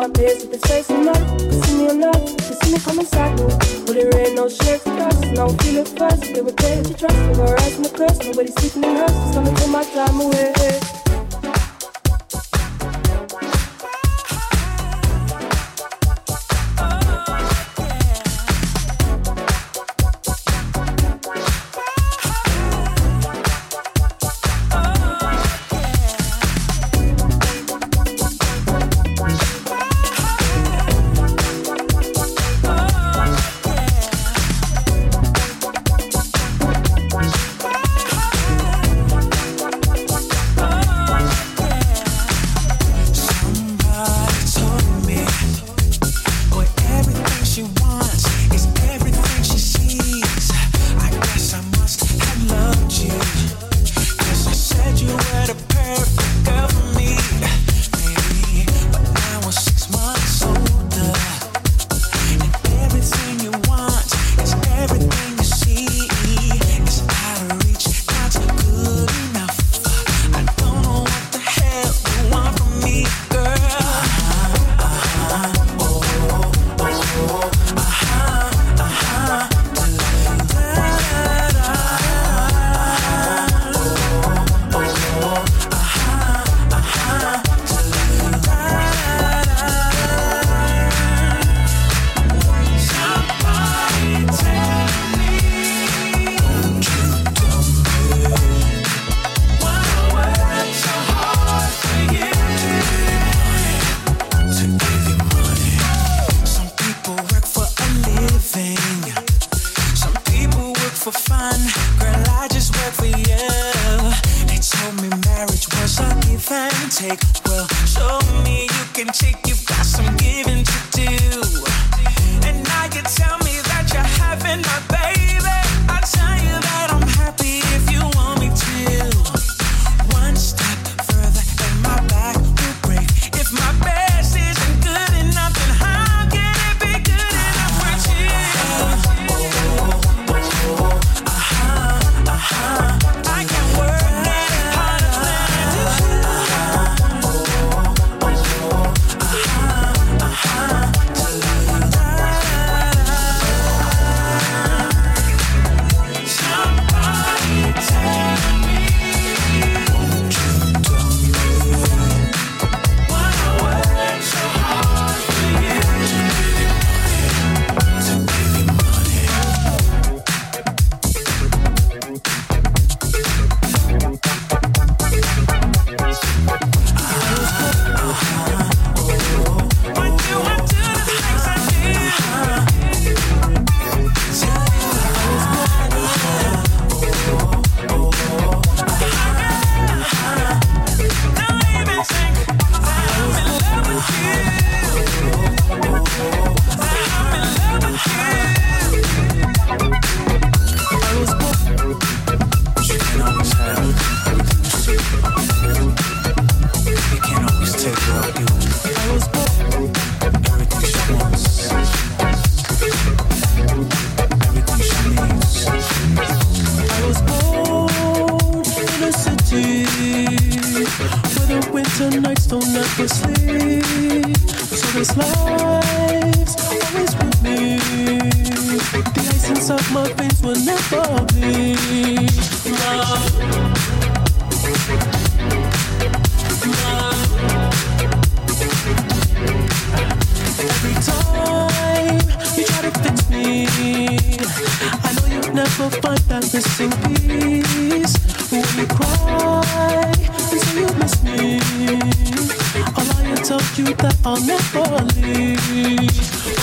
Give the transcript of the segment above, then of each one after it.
can't pierce if it's facing up. Cause see me or not, cause see me coming cycle. But there ain't no shakes trust, no feel it first. They were paid to trust, no rise in the curse. Nobody's sleeping in hers. it's gonna my time away. just don't let me sleep. So this life's always with me. The essence of my face will never be Every time you try to fix me, I know you'll never find that missing piece. you that I'll never leave.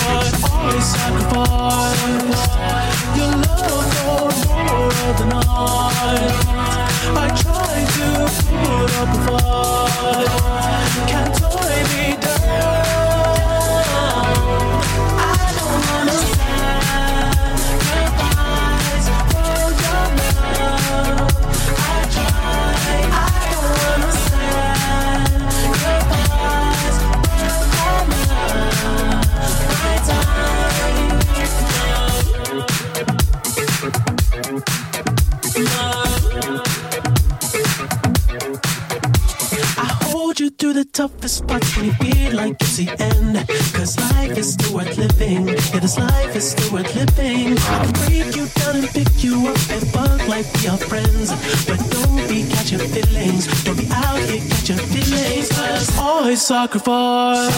But always sacrifice your love for more the night. I try to put up a fight. is what we feel like it's the end. Cause life is still worth living. Yeah, this life is still worth living. I can break you down and pick you up and fuck like we are friends. But don't be catching feelings. Don't be out here catching feelings. Cause always sucker sacrifice.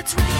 that's right.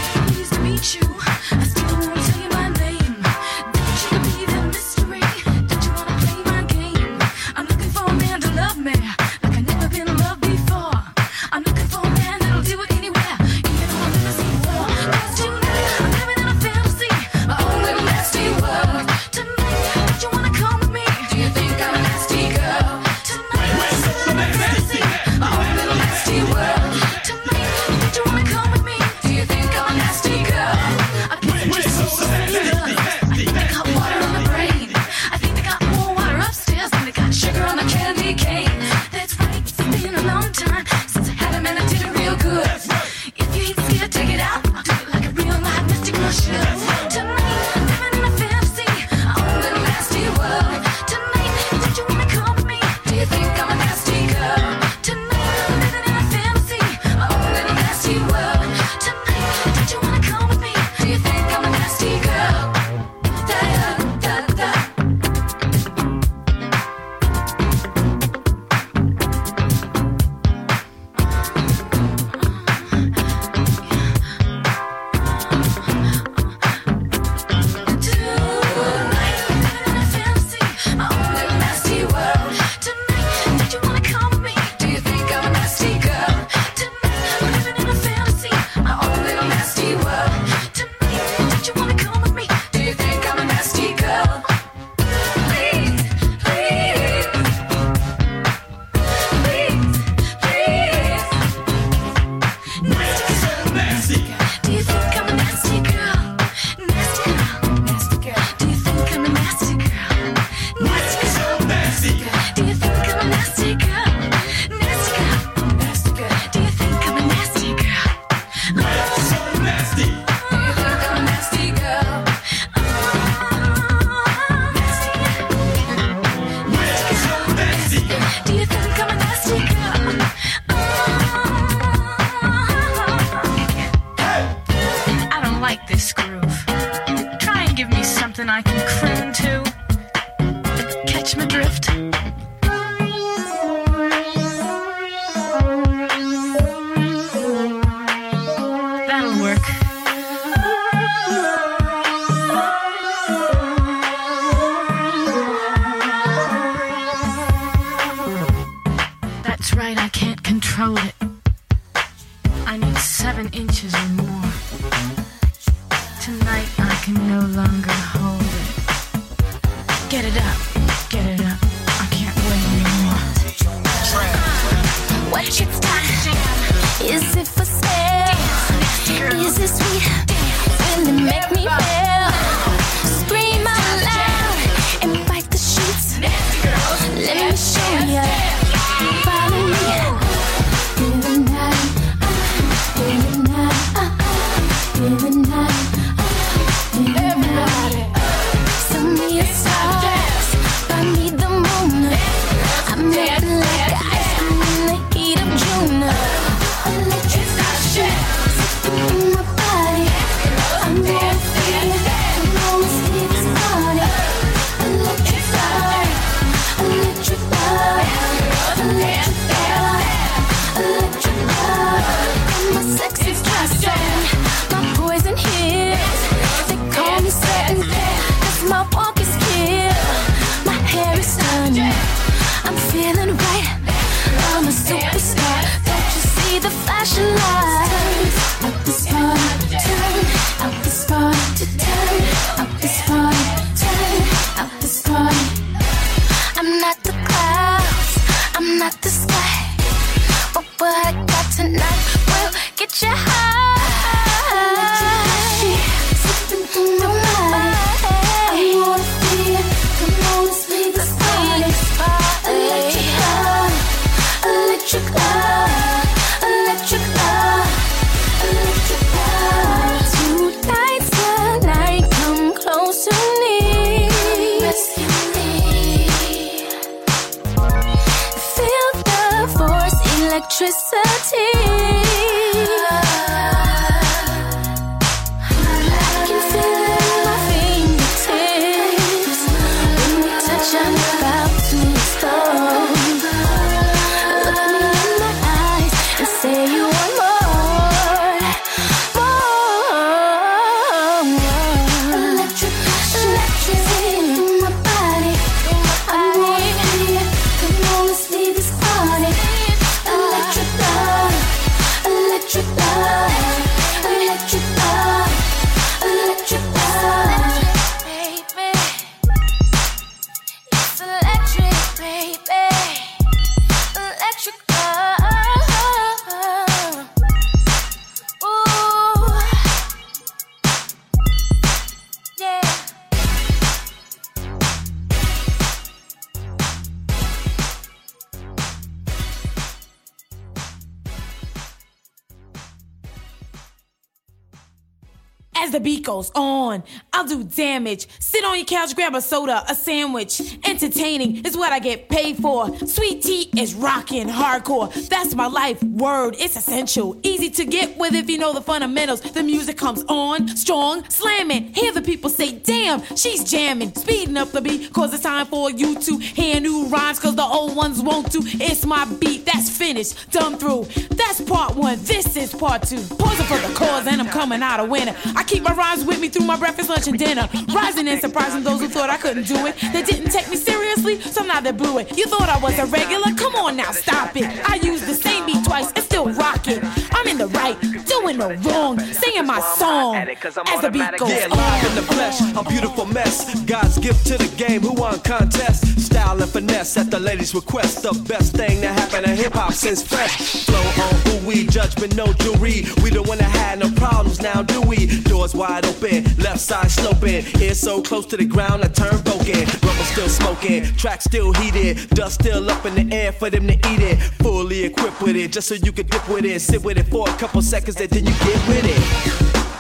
Goes on, I'll do damage. Sit on your couch, grab a soda, a sandwich. Entertaining is what I get paid for. Sweet Tee is rocking hardcore. That's my life. Word, it's essential. Easy to get with if you know the fundamentals. The music comes on, strong, slamming. Hear the people say, damn, she's jamming. Speeding up the beat, cause it's time for you to hear new rhymes, cause the old ones won't do. It's my beat, that's finished, done through. That's part one, this is part two. Pausing for the cause, and I'm coming out a winner. I keep my rhymes with me through my breakfast, lunch, and dinner. Rising and surprising those who thought I couldn't do it. They didn't take me seriously, so now they blew it. You thought I was a regular? Come on now, stop it. I use the same beat twice and still rock it. I'm in the right, doing no wrong, singing my song as the beat goes Yeah, live in the flesh, a beautiful mess. God's gift to the game, who won contest? Style and finesse at the ladies' request. The best thing that happened to hip hop since fresh. Flow on who we, judgment, no jury. We don't wanna have no problems now, do we? Doors wide open, left side sloping. Ear so close to the ground, I turn broken. Rubber still smoking, track still heated. Dust still up in the air for them to eat it. Fully equipped with it, just so you can dip with it. Sit with it for a couple seconds, and then you get with it.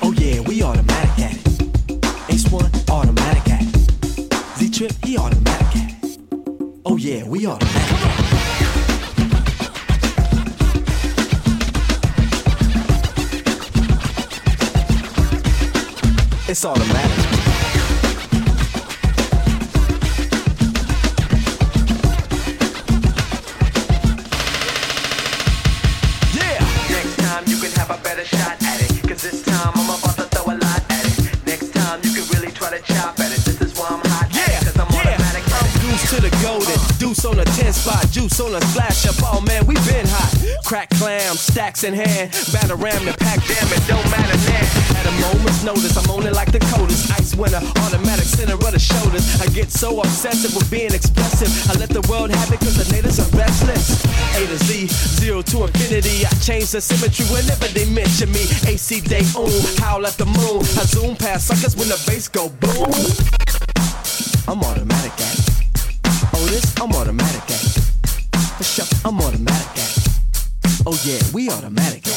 Oh yeah, we automatic at it. Aceyalone, automatic at it. Z-Trip, he automatic at it. Oh yeah, we automatic It's automatic. Crack clam, stacks in hand. Batter ram the pack, damn it, don't matter now. At a moment's notice, I'm on it like the coldest. Ice winter, automatic center of the shoulders. I get so obsessive with being expressive. I let the world have it cause the natives are restless. A to Z, zero to infinity. I change the symmetry whenever they mention me. Aceyalone, howl at the moon. I zoom past suckers when the bass go boom. I'm automatic at. Oh, this, I'm automatic at. For sure, I'm automatic. Oh yeah, we automatic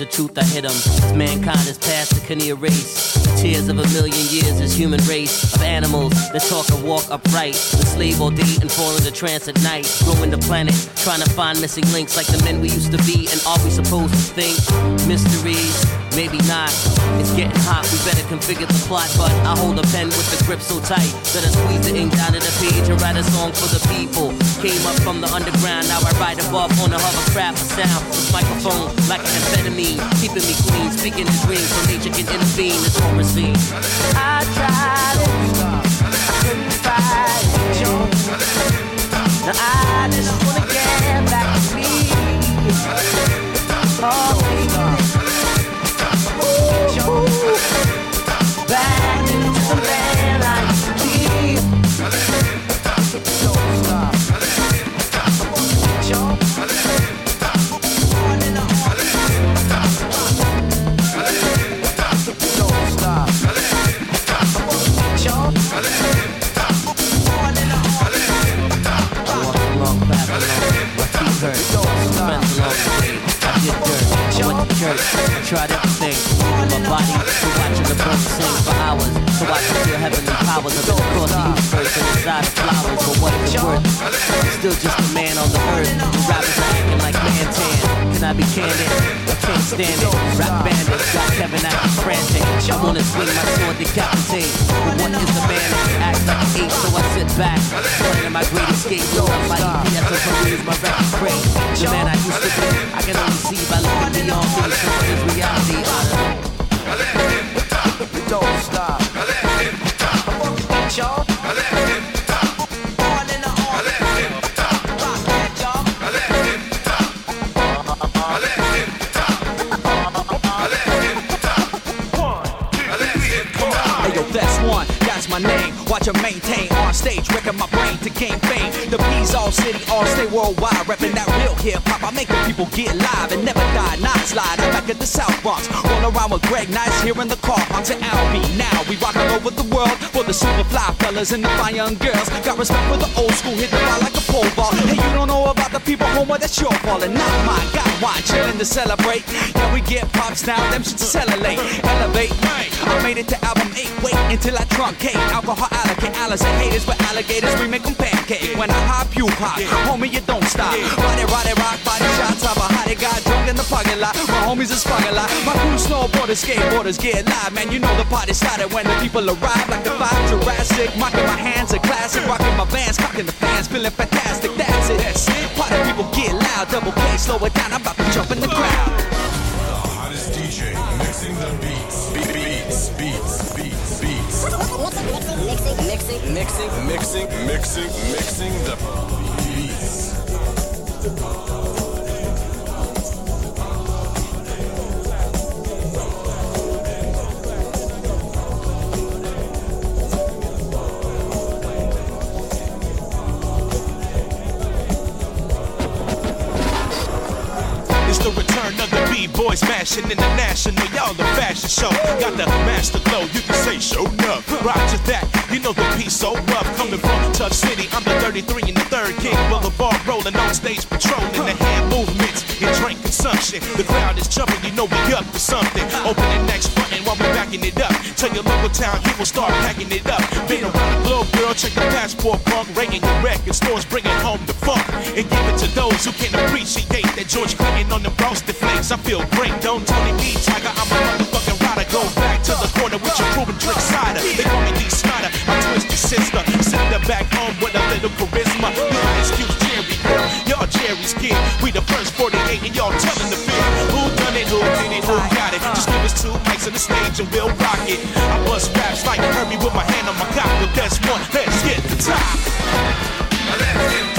the truth I hid them. Mankind is past, it can erase. The tears of a million years, this human race of animals that talk and walk upright. Slave all day and fall into trance at night. Roaming the planet, trying to find missing links like the men we used to be. And are we supposed to think? Mysteries, maybe not. It's getting hot, we better configure the plot. But I hold a pen with the grip so tight that I squeeze the ink down to the page and write a song for the people. Came up from the underground, now I ride above on a hovercraft of sound. This microphone like an amphetamine, keeping me clean, speaking the dreams so nature can intervene. It's all received. I tried I couldn't fight it. Now I just wanna get back to me. Oh, earth. Rappers are acting like man tan. Can I be candid? I can't stand it. Rap bandits got Kevin acting frantic. I wanna swing my sword, decapitate. But what is a man acts like an ape? So I sit back, planning my great escape. Load up my EPS and peruse my record crate. The man I used to be, I can only see by looking beyond things. So what is reality? Don't stop. Maintain B's all city, all stay worldwide, repping that real hip hop. I make the people get live and never die, not slide. I'm back at the South Bronx, roll around with Greg Nice here in the car. On to Albie now, we rockin' over the world for the super fly fellas and the fine young girls. Got respect for the old school, hit the bar like a pole ball. Hey, you don't know about the people home, well, that's your fault and not mine. Got wine, chillin' to celebrate. Yeah, we get pops now, them shit to celebrate. Elevate, I made it to album 8, wait until I truncate. Alcohol allocate, Alice and haters with alligators, we make them pancake. When I hop, you pop, homie, you don't stop. Body, body, rock, body shots, top a hottie got drunk in the parking lot. My homies is sparking lot. My crew snowboarders, skateboarders get live, man. You know the party started when the people arrive, like the five Jurassic. Mocking my hands, a classic, rocking my vans, cocking the fans, feeling fantastic. That's it. That's it. Party people get loud, double K, slow it down. I'm about to jump in the crowd. The hottest DJ mixing the beats. Be- Beats, beats, beats, Mixing, mixing, mixing, mixing, mixing mixing the beats. The B-boy smashing international. Y'all the fashion show. Got the master glow. You can say show up. Roger that. You know the piece so rough. Coming from Tough City. I'm the 33 and the third king. Boulevard rolling on stage patrolling the hand movements and drink consumption. The crowd is jumping. You know we up to something. Open the next button while we backing it up. Tell your local town people start packing it up. Been around the globe, girl. Check the passport bunk. Ringing your record stores, bringing home the funk and give it to those who can appreciate that George Clinton on the frosted flakes. I feel great. Don't Tony B. Tiger. I'm a motherfucking rider. Go back to the corner with your proven drink cider. They call me Dee Snider. My twisted sister. Sitting there back home with a little charisma. You excuse Jerry, girl. Y'all Jerry's kid. We the first 48 and y'all telling the fib. Who done it? Who did it? Who got it? Just give us two mics on the stage and we'll rock it. I bust raps like Herbie with my hand on my cock. But that's one. Let's get the top. Go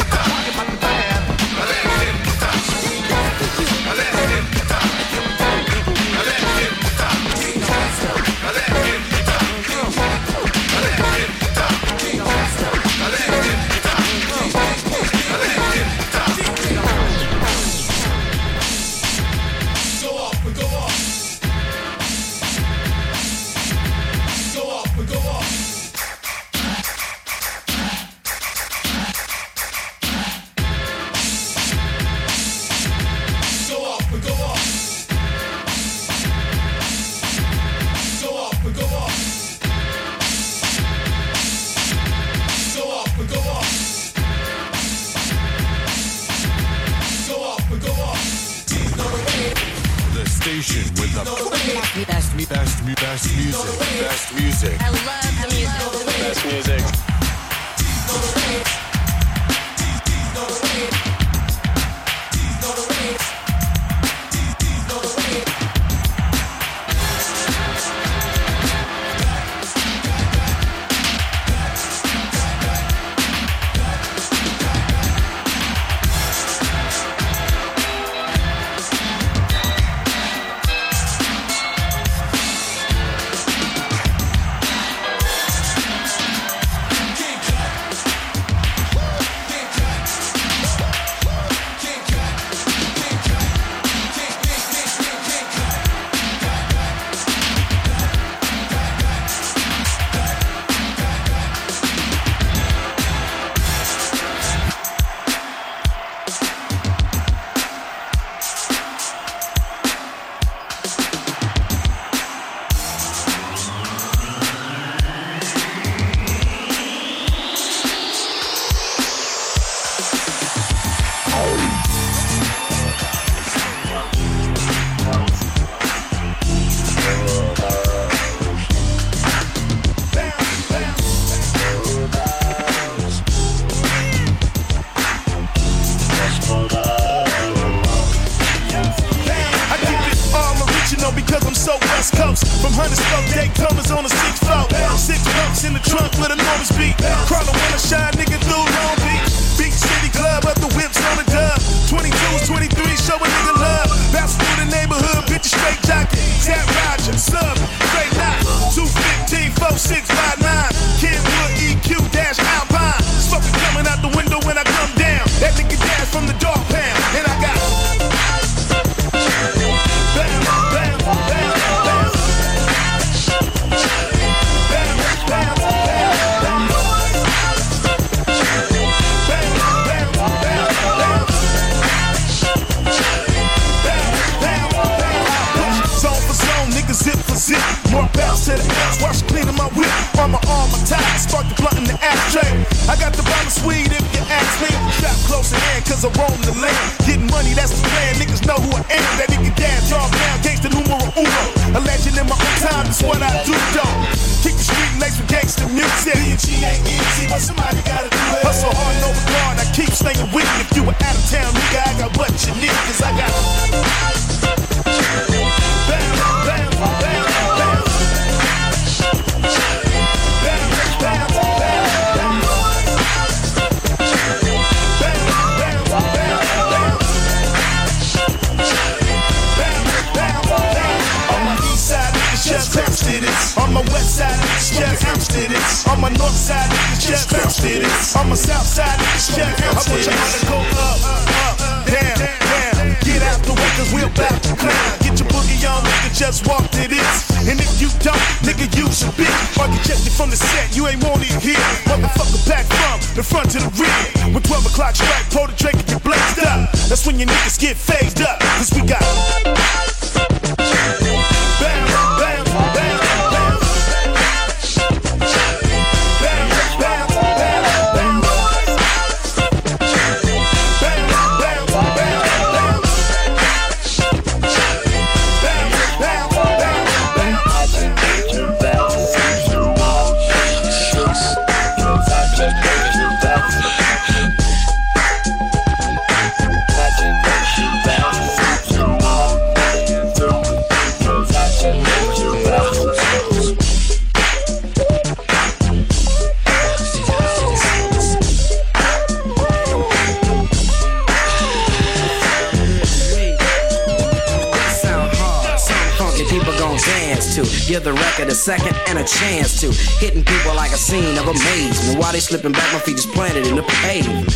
and a chance to. Hitting people like a scene of amazement. While they slipping back, my feet just planted in the pavement.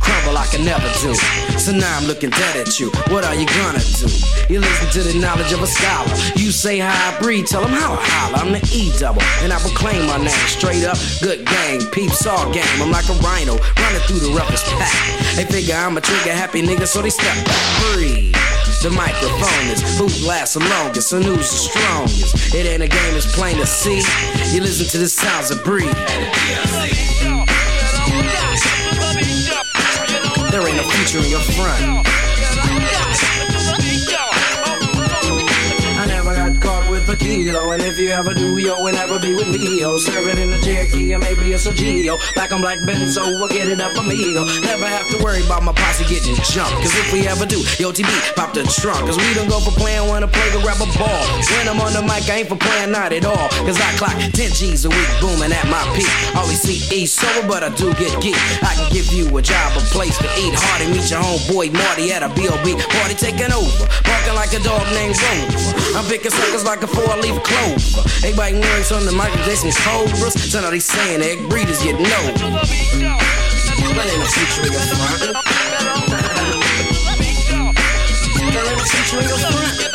Crumble I can never do. So now I'm looking dead at you. What are you gonna do? You listen to the knowledge of a scholar. You say how I breathe, tell them how I holler. I'm the E double, and I proclaim my name straight up. Good gang, peeps all game. I'm like a rhino running through the roughest pack. They figure I'm a trigger happy nigga, so they step back. Breathe. The microphone is who lasts the longest and who's the strongest. It ain't a game, it's plain to see. You listen to the sounds of breathe. There ain't no future in your front. Kilo, and if you ever do, yo, will never be with me, yo. Serve it in a Cherokee, or maybe it's a Geo. Black on black Benzo, we'll get it up, amigo. Never have to worry about my posse getting jumped, cause if we ever do, yo, TB, pop the trunk, cause we don't go for playing, wanna play to grab a ball. When I'm on the mic, I ain't for playing, not at all, cause I clock 10 G's a week, booming at my peak. Always see E sober, but I do get geek. I can give you a job, a place to eat. Hardy, meet your homeboy Marty at a B.O.B. Party taking over, barking like a dog named Rover. I'm picking suckers like a four-leaf clover. They biting words on the Michael Jackson's cobras. So now they saying egg breeders get no. But ain't no future in your front. Ain't no future in your front.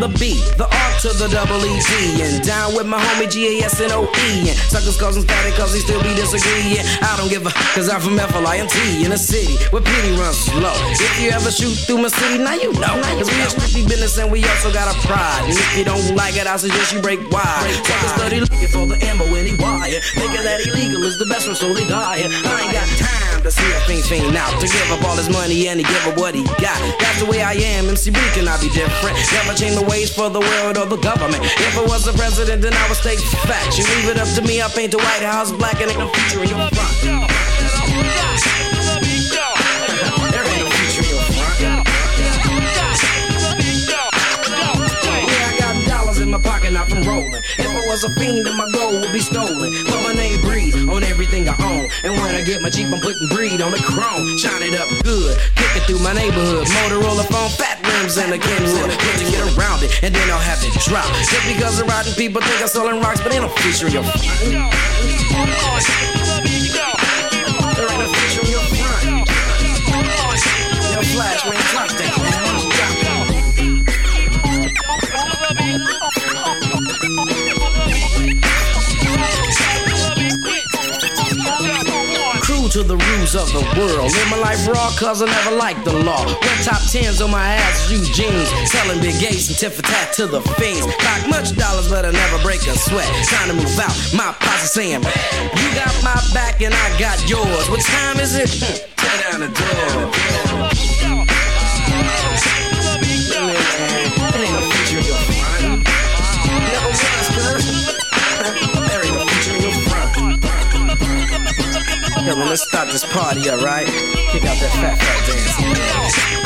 The B, the R to the double E G, and down with my homie G A S N O E. And suckers causing static cause they still be disagreeing. I don't give a, cause I'm from F-L-I-N-T in a city where pity runs slow. If you ever shoot through my city, now you know. Cause we a strictly business and we also got a pride. And if you don't like it, I suggest you break wide. Suckers study looking for the ammo when he wire. Thinking that illegal is the best one, so they die. I ain't got time to see a fiend fiend out. To give up all his money and to give up what he got. That's the way I am, MC B cannot be different. Never change the ways for the world or the government. If I was the president, then I would state facts. You leave it up to me, I paint the White House black and ain't no future in your front. Pocket, not from rolling. If I was a fiend, then my gold would be stolen. But my name breed on everything I own. And when I get my Jeep, I'm putting breed on the chrome. Shine it up good, kick it through my neighborhood. Motorola phone, fat rims, and a Kenwood. Get to get around it, and then I'll have it drop. Just because the rotten people think I'm selling rocks, but ain't no future in your no future to the rules of the world. Live my life raw, cause I never liked the law. Wear top tens on my ass, you jeans. Selling big gates and tit for tat to the fiends. Like much dollars, but I never break a sweat. Time to move out, my posse saying, You got my back and I got yours. What time is it? Tear down the door. let's start this party, alright? Kick out that fat fat dance.